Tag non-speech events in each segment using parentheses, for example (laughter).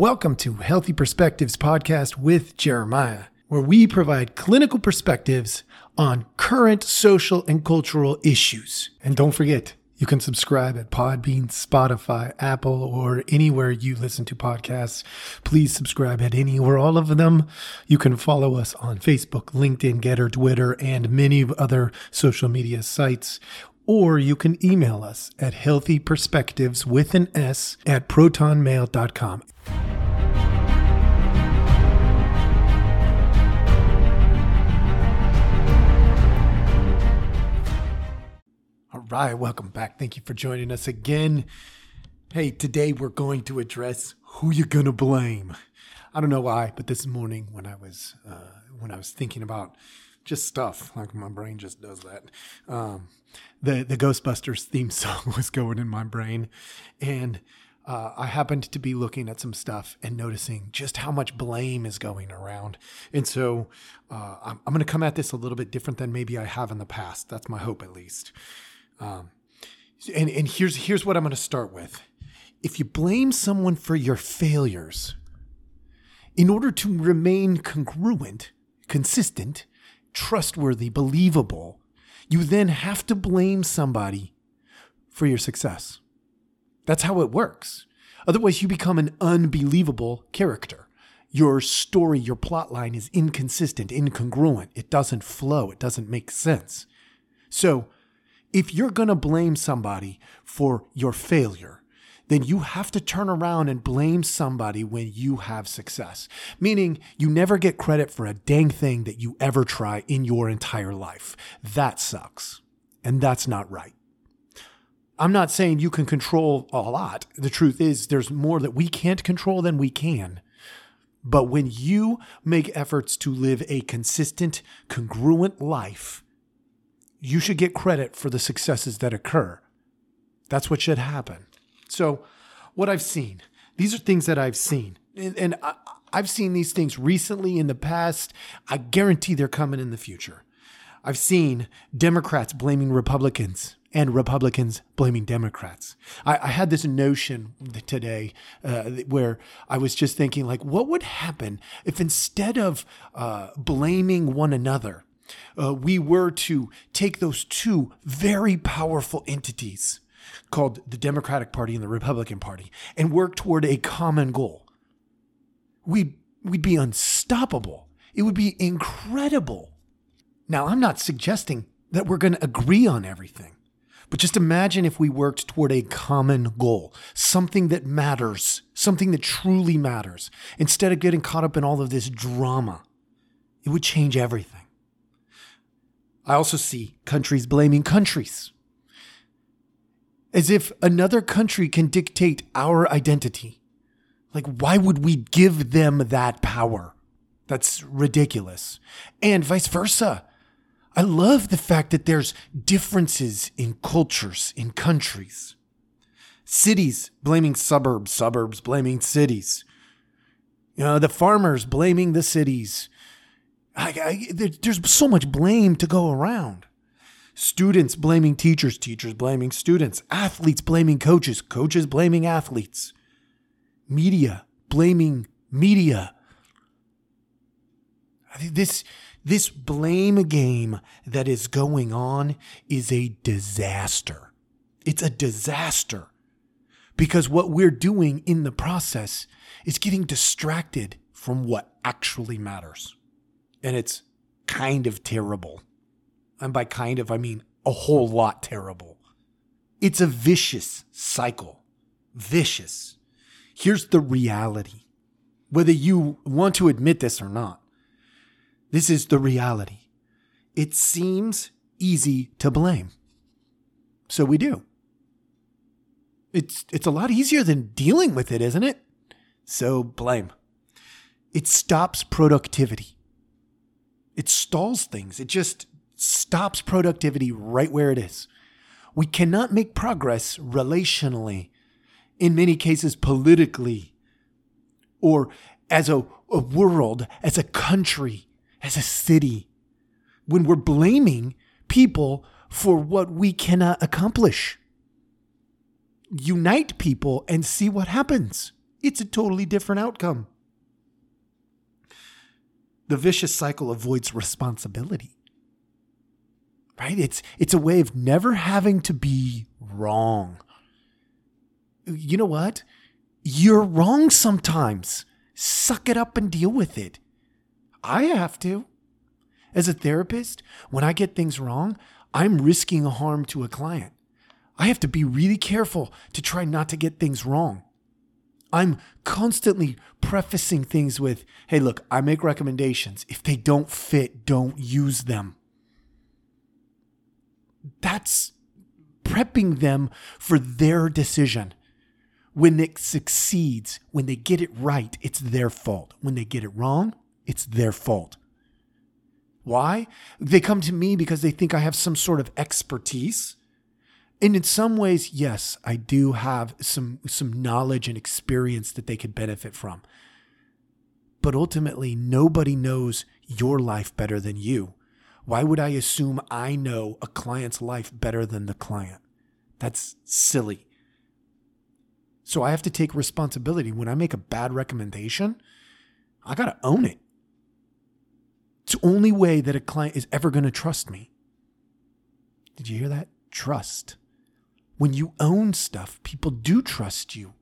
welcome to Healthy Perspectives Podcast with Jeremiah, where we provide clinical perspectives on current social and cultural issues. And don't forget, you can subscribe at Podbean, Spotify, Apple, or anywhere you listen to podcasts. Please subscribe at any or all of them. You can follow us on Facebook, LinkedIn, Gettr, Twitter, and many other social media sites. Or you can email us at healthyperspectives with an S at protonmail.com. All right, welcome back. Thank you for joining us again. Hey, today we're going to address who you're gonna blame. I don't know why, but this morning when I was uh, when I was thinking about just stuff, like my brain just does that. Um, the the Ghostbusters theme (laughs) song was going in my brain, and uh, I happened to be looking at some stuff and noticing just how much blame is going around. And so uh, I'm, I'm going to come at this a little bit different than maybe I have in the past. That's my hope, at least. Um, and and here's here's what I'm going to start with. If you blame someone for your failures, in order to remain congruent, consistent, trustworthy, believable, you then have to blame somebody for your success. That's how it works. Otherwise, you become an unbelievable character. Your story, your plot line is inconsistent, incongruent. It doesn't flow, it doesn't make sense. So, if you're going to blame somebody for your failure, then you have to turn around and blame somebody when you have success. Meaning, you never get credit for a dang thing that you ever try in your entire life. That sucks. And that's not right. I'm not saying you can control a lot. The truth is, there's more that we can't control than we can. But when you make efforts to live a consistent, congruent life, you should get credit for the successes that occur. That's what should happen. So, what I've seen, these are things that I've seen. And, and I, I've seen these things recently in the past. I guarantee they're coming in the future. I've seen Democrats blaming Republicans and Republicans blaming Democrats. I, I had this notion today uh, where I was just thinking, like, what would happen if instead of uh, blaming one another, uh, we were to take those two very powerful entities called the Democratic Party and the Republican Party and work toward a common goal? We'd, we'd be unstoppable. It would be incredible. Now, I'm not suggesting that we're going to agree on everything. But just imagine if we worked toward a common goal, something that matters, something that truly matters, instead of getting caught up in all of this drama. It would change everything. I also see countries blaming countries. As if another country can dictate our identity. Like, why would we give them that power? That's ridiculous. And vice versa. I love the fact that there's differences in cultures, in countries. Cities blaming suburbs, suburbs blaming cities. You know, the farmers blaming the cities. I, I, there, there's so much blame to go around. Students blaming teachers, teachers blaming students, athletes blaming coaches, coaches blaming athletes, media blaming media. This this blame game that is going on is a disaster. It's a disaster because what we're doing in the process is getting distracted from what actually matters. And it's kind of terrible. And by kind of, I mean a whole lot terrible. It's a vicious cycle. Vicious. Here's the reality whether you want to admit this or not. This is the reality. It seems easy to blame. So we do. It's, it's a lot easier than dealing with it, isn't it? So blame. It stops productivity. It stalls things. It just stops productivity right where it is. We cannot make progress relationally, in many cases politically, or as a, a world, as a country, as a city when we're blaming people for what we cannot accomplish. Unite people and see what happens. it's a totally different outcome. The vicious cycle avoids responsibility. Right? It's it's a way of never having to be wrong. You know what? You're wrong sometimes. Suck it up and deal with it. I have to. As a therapist, when I get things wrong, I'm risking harm to a client. I have to be really careful to try not to get things wrong. I'm constantly prefacing things with, hey, look, I make recommendations. If they don't fit, don't use them. That's prepping them for their decision. When it succeeds, when they get it right, it's their fault. When they get it wrong, it's their fault. Why? They come to me because they think I have some sort of expertise and in some ways, yes, I do have some some knowledge and experience that they could benefit from. But ultimately, nobody knows your life better than you. Why would I assume I know a client's life better than the client? That's silly. So I have to take responsibility. When I make a bad recommendation, I got to own it. It's the only way that a client is ever going to trust me. Did you hear that? Trust when you own stuff, people do trust you.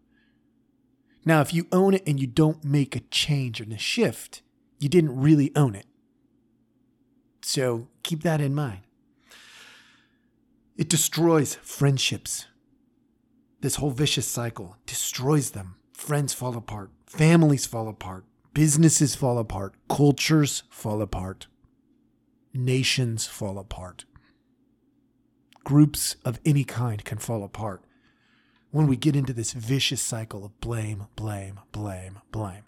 Now, if you own it and you don't make a change and a shift, you didn't really own it. So keep that in mind. It destroys friendships. This whole vicious cycle destroys them. Friends fall apart, families fall apart, businesses fall apart, cultures fall apart, nations fall apart groups of any kind can fall apart when we get into this vicious cycle of blame, blame, blame, blame.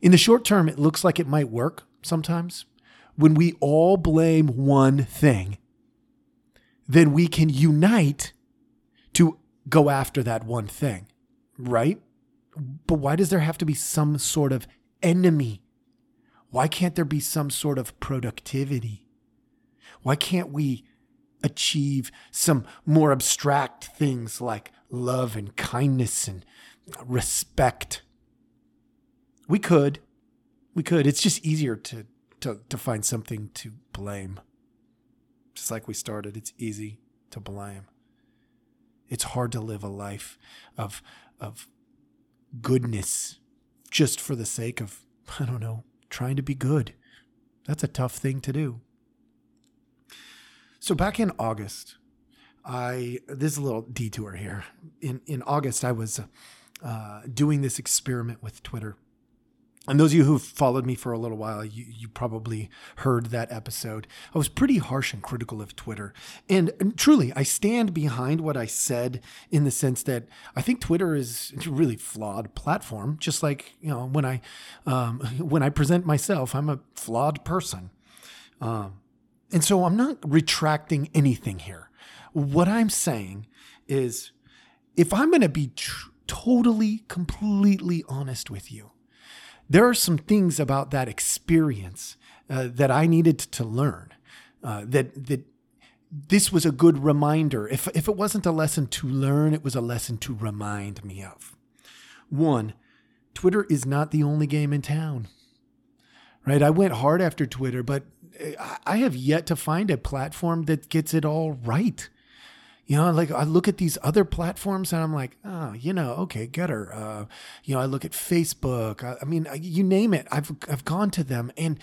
In the short term, it looks like it might work sometimes. When we all blame one thing, then we can unite to go after that one thing, right? But why does there have to be some sort of enemy? Why can't there be some sort of productivity? Why can't we achieve some more abstract things like love and kindness and respect. We could. We could. It's just easier to, to, to find something to blame. Just like we started, it's easy to blame. It's hard to live a life of, of goodness just for the sake of, I don't know, trying to be good. That's a tough thing to do. So back in August, I this is a little detour here. In in August, I was uh, doing this experiment with Twitter. And those of you who've followed me for a little while, you, you probably heard that episode. I was pretty harsh and critical of Twitter. And, and, truly, I stand behind what I said in the sense that I think Twitter is a really flawed platform. Just like, you know, when I, um, (laughs) when I present myself, I'm a flawed person. Um, and so I'm not retracting anything here. What I'm saying is if I'm going to be tr- totally, completely honest with you, there are some things about that experience uh, that I needed to learn. Uh, that that this was a good reminder. If if it wasn't a lesson to learn, it was a lesson to remind me of. One, Twitter is not the only game in town. Right? I went hard after Twitter, but I have yet to find a platform that gets it all right. You know, like I look at these other platforms and I'm like, oh, you know, okay, GETTR. Uh, you know, I look at Facebook. I, I mean, you name it. I've I've gone to them, and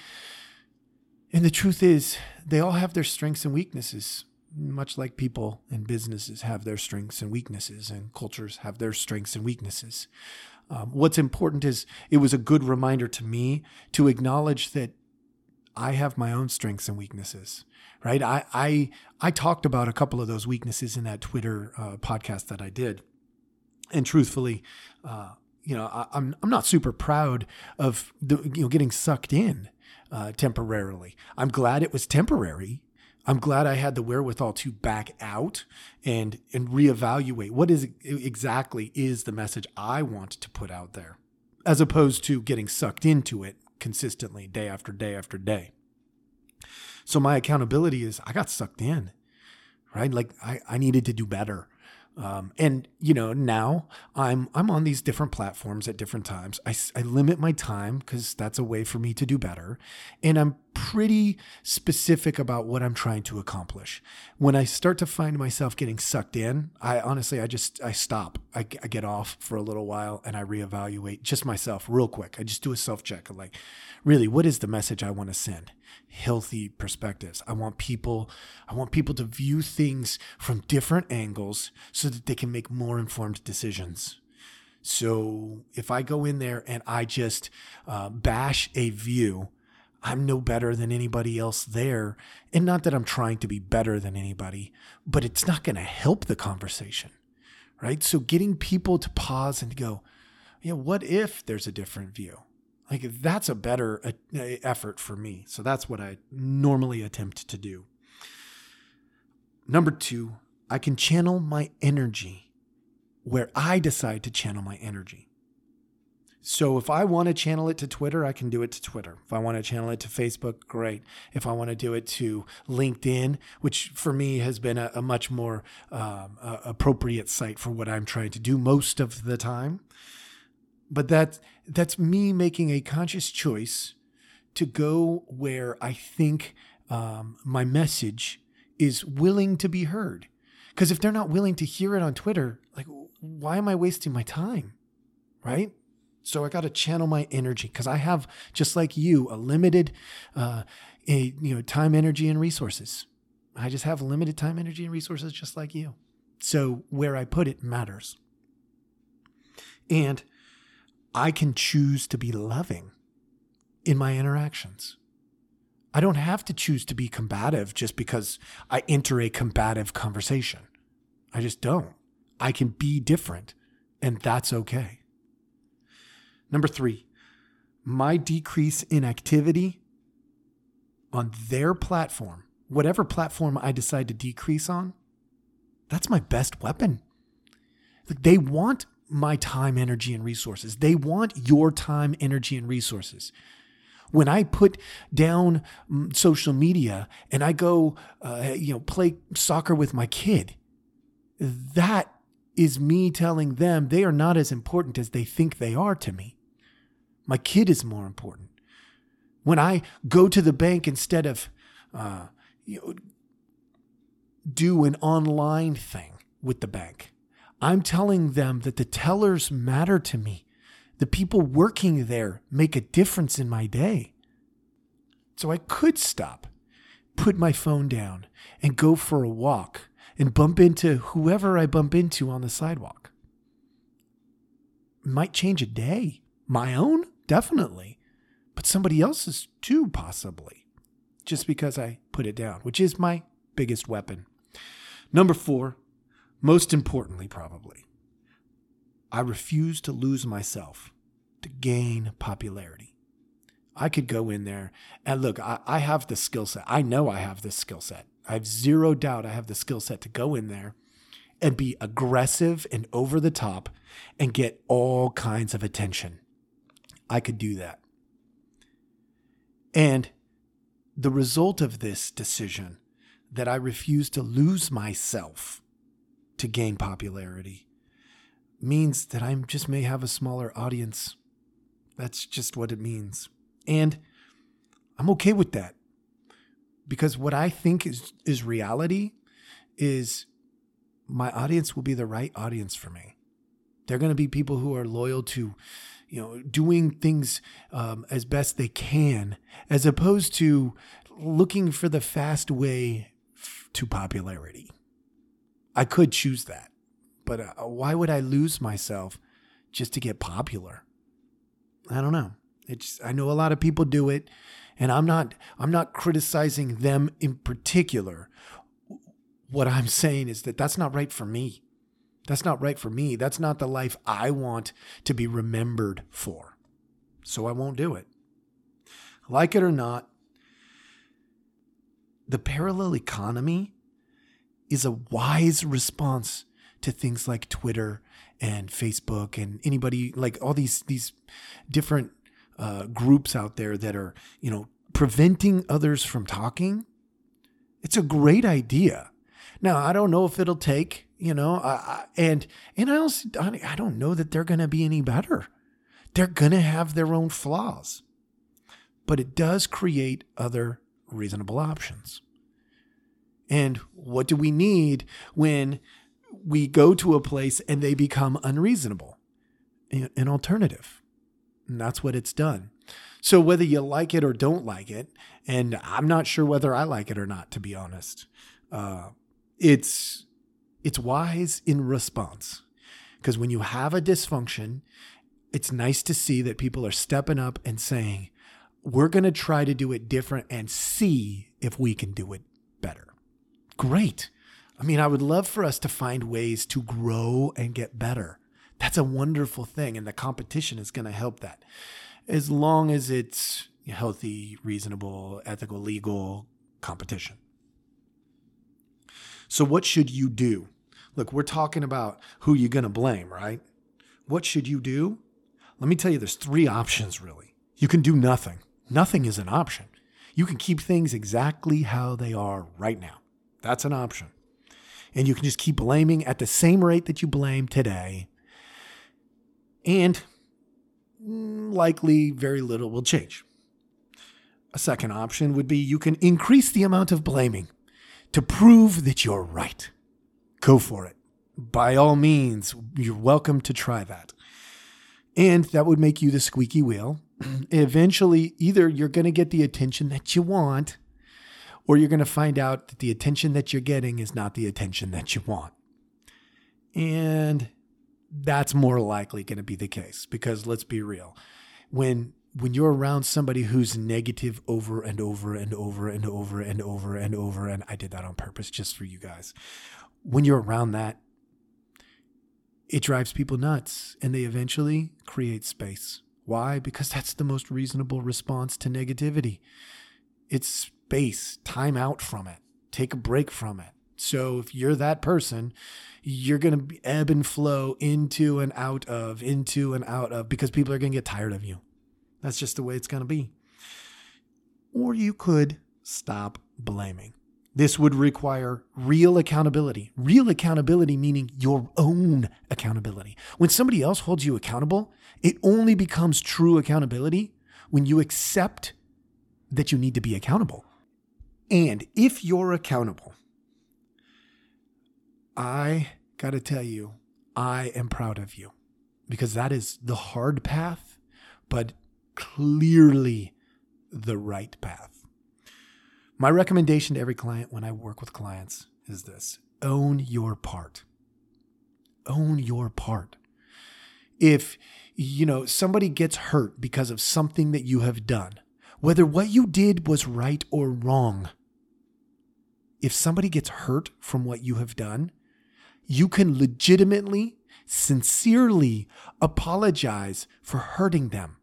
and the truth is, they all have their strengths and weaknesses, much like people and businesses have their strengths and weaknesses, and cultures have their strengths and weaknesses. Um, what's important is it was a good reminder to me to acknowledge that I have my own strengths and weaknesses, right? I I I talked about a couple of those weaknesses in that Twitter uh, podcast that I did, and truthfully, uh, you know, I, am I'm, I'm not super proud of the you know getting sucked in uh, temporarily. I'm glad it was temporary. I'm glad I had the wherewithal to back out and and reevaluate what is exactly is the message I want to put out there, as opposed to getting sucked into it consistently day after day after day. So my accountability is I got sucked in, right? Like I, I needed to do better. Um, and you know now I'm I'm on these different platforms at different times. I, I limit my time because that's a way for me to do better, and I'm pretty specific about what I'm trying to accomplish. When I start to find myself getting sucked in, I honestly I just I stop. I, I get off for a little while and I reevaluate just myself real quick. I just do a self check of like, really, what is the message I want to send? Healthy perspectives. I want people I want people to view things from different angles so that they can make more informed decisions. So if I go in there and I just uh, bash a view, I'm no better than anybody else there. And not that I'm trying to be better than anybody, but it's not going to help the conversation, right? So getting people to pause and go, yeah, what if there's a different view? Like that's a better uh, effort for me. So that's what I normally attempt to do. Number two, I can channel my energy where I decide to channel my energy. So if I want to channel it to Twitter, I can do it to Twitter. If I want to channel it to Facebook, great. If I want to do it to LinkedIn, which for me has been a, a much more um, uh, appropriate site for what I'm trying to do most of the time, but that that's me making a conscious choice to go where I think um, my message is willing to be heard. Because if they're not willing to hear it on Twitter, like, why am I wasting my time? Right? So I got to channel my energy because I have, just like you, a limited, uh, a, you know, time, energy, and resources. I just have limited time, energy, and resources, just like you. So where I put it matters. And I can choose to be loving in my interactions. I don't have to choose to be combative just because I enter a combative conversation. I just don't. I can be different, and that's okay. Number three, my decrease in activity on their platform, whatever platform I decide to decrease on, that's my best weapon. They want my time, energy, and resources. They want your time, energy, and resources. When I put down mm, social media and I go, uh, you know, play soccer with my kid, that is me telling them they are not as important as they think they are to me. My kid is more important. When I go to the bank instead of, uh, you know, do an online thing with the bank, I'm telling them that the tellers matter to me. The people working there make a difference in my day. So I could stop, put my phone down, and go for a walk and bump into whoever I bump into on the sidewalk. Might change a day. My own? Definitely. But somebody else's too, possibly. Just because I put it down, which is my biggest weapon. Number four, most importantly, probably, I refuse to lose myself to gain popularity. I could go in there and look, I, I have the skill set. I know I have this skill set. I have zero doubt I have the skill set to go in there and be aggressive and over the top and get all kinds of attention. I could do that. And the result of this decision that I refuse to lose myself to gain popularity means that I just may have a smaller audience. That's just what it means. And I'm okay with that. Because what I think is, is reality is my audience will be the right audience for me. They're going to be people who are loyal to, you know, doing things um, as best they can, as opposed to looking for the fast way f- to popularity. I could choose that, but uh, why would I lose myself just to get popular? I don't know. It's I know a lot of people do it, and I'm not I'm not criticizing them in particular. What I'm saying is that that's not right for me. That's not right for me. That's not the life I want to be remembered for. So I won't do it. Like it or not, the parallel economy is a wise response to things like Twitter and Facebook and anybody like all these these different uh, groups out there that are you know preventing others from talking. It's a great idea. Now I don't know if it'll take You know, I, I, and and I also I don't know that they're to be any better. They're to have their own flaws, but it does create other reasonable options. And what do we need when we go to a place and they become unreasonable? An alternative. And that's what it's done. So whether you like it or don't like it, and I'm not sure whether I like it or not, to be honest, uh, it's it's wise in response. Because when you have a dysfunction, it's nice to see that people are stepping up and saying, we're going to try to do it different and see if we can do it better. Great. I mean, I would love for us to find ways to grow and get better. That's a wonderful thing. And the competition is going to help that as long as it's healthy, reasonable, ethical, legal competition. So, what should you do? Look, we're talking about who you're going to blame, right? What should you do? Let me tell you, there's three options really. You can do nothing. Nothing is an option. You can keep things exactly how they are right now. That's an option. And you can just keep blaming at the same rate that you blame today. And likely very little will change. A second option would be you can increase the amount of blaming to prove that you're right. Go for it. By all means, you're welcome to try that. And that would make you the squeaky wheel. (clears throat) Eventually, either you're going to get the attention that you want, or you're going to find out that the attention that you're getting is not the attention that you want. And that's more likely going to be the case because let's be real. When when you're around somebody who's negative over and over and over and over and over and over and I did that on purpose just for you guys. When you're around that it drives people nuts and they eventually create space. Why? Because that's the most reasonable response to negativity. It's space, time out from it, take a break from it. So if you're that person, you're going to ebb and flow into and out of, into and out of, because people are going to get tired of you. That's just the way it's going to be. Or you could stop blaming. This would require real accountability. Real accountability meaning your own accountability. When somebody else holds you accountable, it only becomes true accountability when you accept that you need to be accountable. And if you're accountable, I got to tell you, I am proud of you because that is the hard path, but clearly the right path. My recommendation to every client when I work with clients is this own your part. Own your part. If, you know, somebody gets hurt because of something that you have done, whether what you did was right or wrong, if somebody gets hurt from what you have done, you can legitimately, sincerely apologize for hurting them.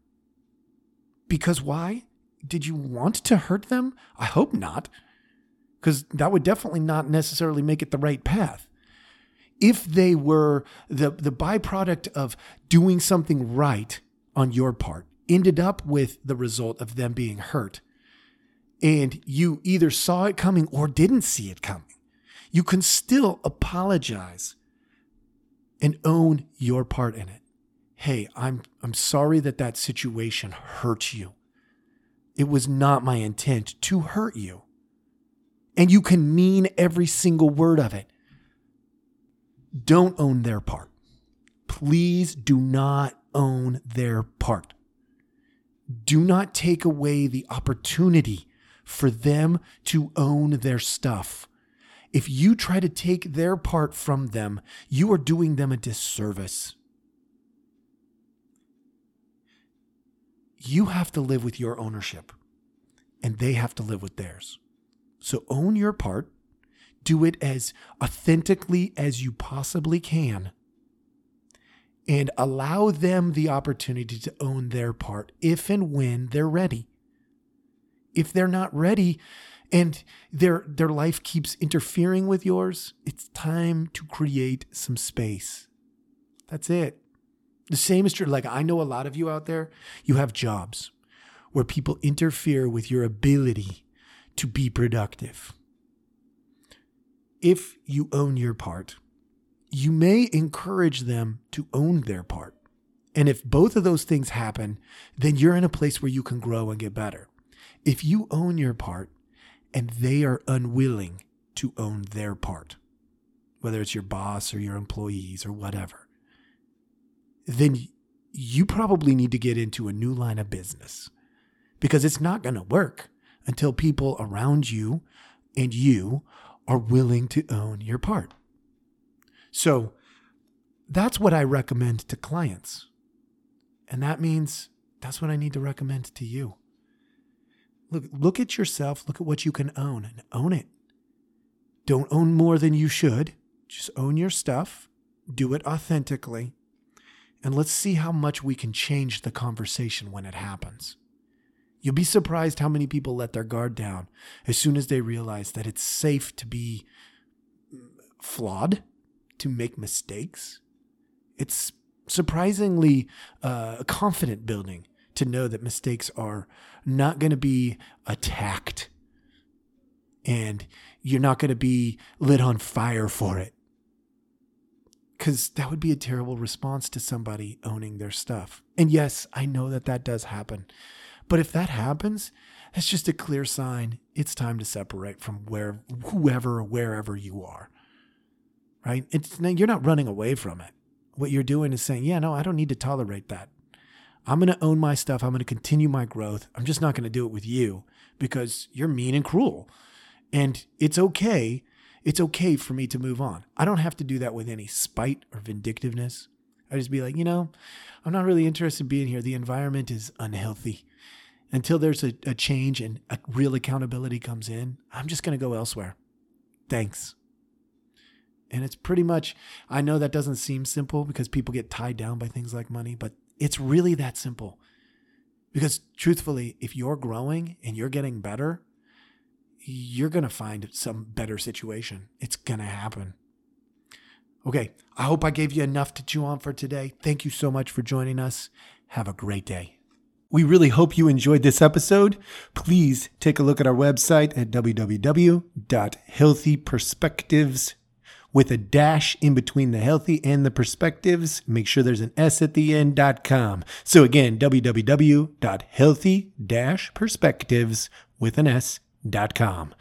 Because why? Did you want to hurt them? I hope not, because that would definitely not necessarily make it the right path. If they were the, the byproduct of doing something right on your part, ended up with the result of them being hurt, and you either saw it coming or didn't see it coming, you can still apologize and own your part in it. Hey, I'm I'm sorry that that situation hurt you. It was not my intent to hurt you. And you can mean every single word of it. Don't own their part. Please do not own their part. Do not take away the opportunity for them to own their stuff. If you try to take their part from them, you are doing them a disservice. You have to live with your ownership, and they have to live with theirs. So own your part, do it as authentically as you possibly can, and allow them the opportunity to own their part if and when they're ready. If they're not ready, and their their life keeps interfering with yours, it's time to create some space. That's it. The same is true. Like I know a lot of you out there, you have jobs where people interfere with your ability to be productive. If you own your part you may encourage them to own their part. And if both of those things happen, then you're in a place where you can grow and get better. If you own your part and they are unwilling to own their part, whether it's your boss or your employees or whatever, then you probably need to get into a new line of business because it's not going to work until people around you and you are willing to own your part. So that's what I recommend to clients. And that means that's what I need to recommend to you. Look, look at yourself, look at what you can own and own it. Don't own more than you should. Just own your stuff, do it authentically, and let's see how much we can change the conversation when it happens. You'll be surprised how many people let their guard down as soon as they realize that it's safe to be flawed, to make mistakes. It's surprisingly uh, confident building to know that mistakes are not going to be attacked and you're not going to be lit on fire for it. Because that would be a terrible response to somebody owning their stuff. And yes, I know that that does happen. But if that happens, that's just a clear sign it's time to separate from where whoever wherever you are. Right? It's you're not running away from it what you're doing is saying, yeah, no, I don't need to tolerate that. I'm going to own my stuff. I'm going to continue my growth. I'm just not going to do it with you because you're mean and cruel. And it's okay. It's okay for me to move on. I don't have to do that with any spite or vindictiveness. I just be like, you know, I'm not really interested in being here. The environment is unhealthy. Until there's a, a change and a real accountability comes in, I'm just going to go elsewhere. Thanks. And it's pretty much, I know that doesn't seem simple because people get tied down by things like money, but it's really that simple. Because truthfully, if you're growing and you're getting better, you're going to find some better situation. It's going to happen. Okay, I hope I gave you enough to chew on for today. Thank you so much for joining us. Have a great day. We really hope you enjoyed this episode. Please take a look at our website at www.healthyperspectives.com with a dash in between the healthy and the perspectives. Make sure there's an S at the end. .com. So again, www.healthy-perspectives with an S.com.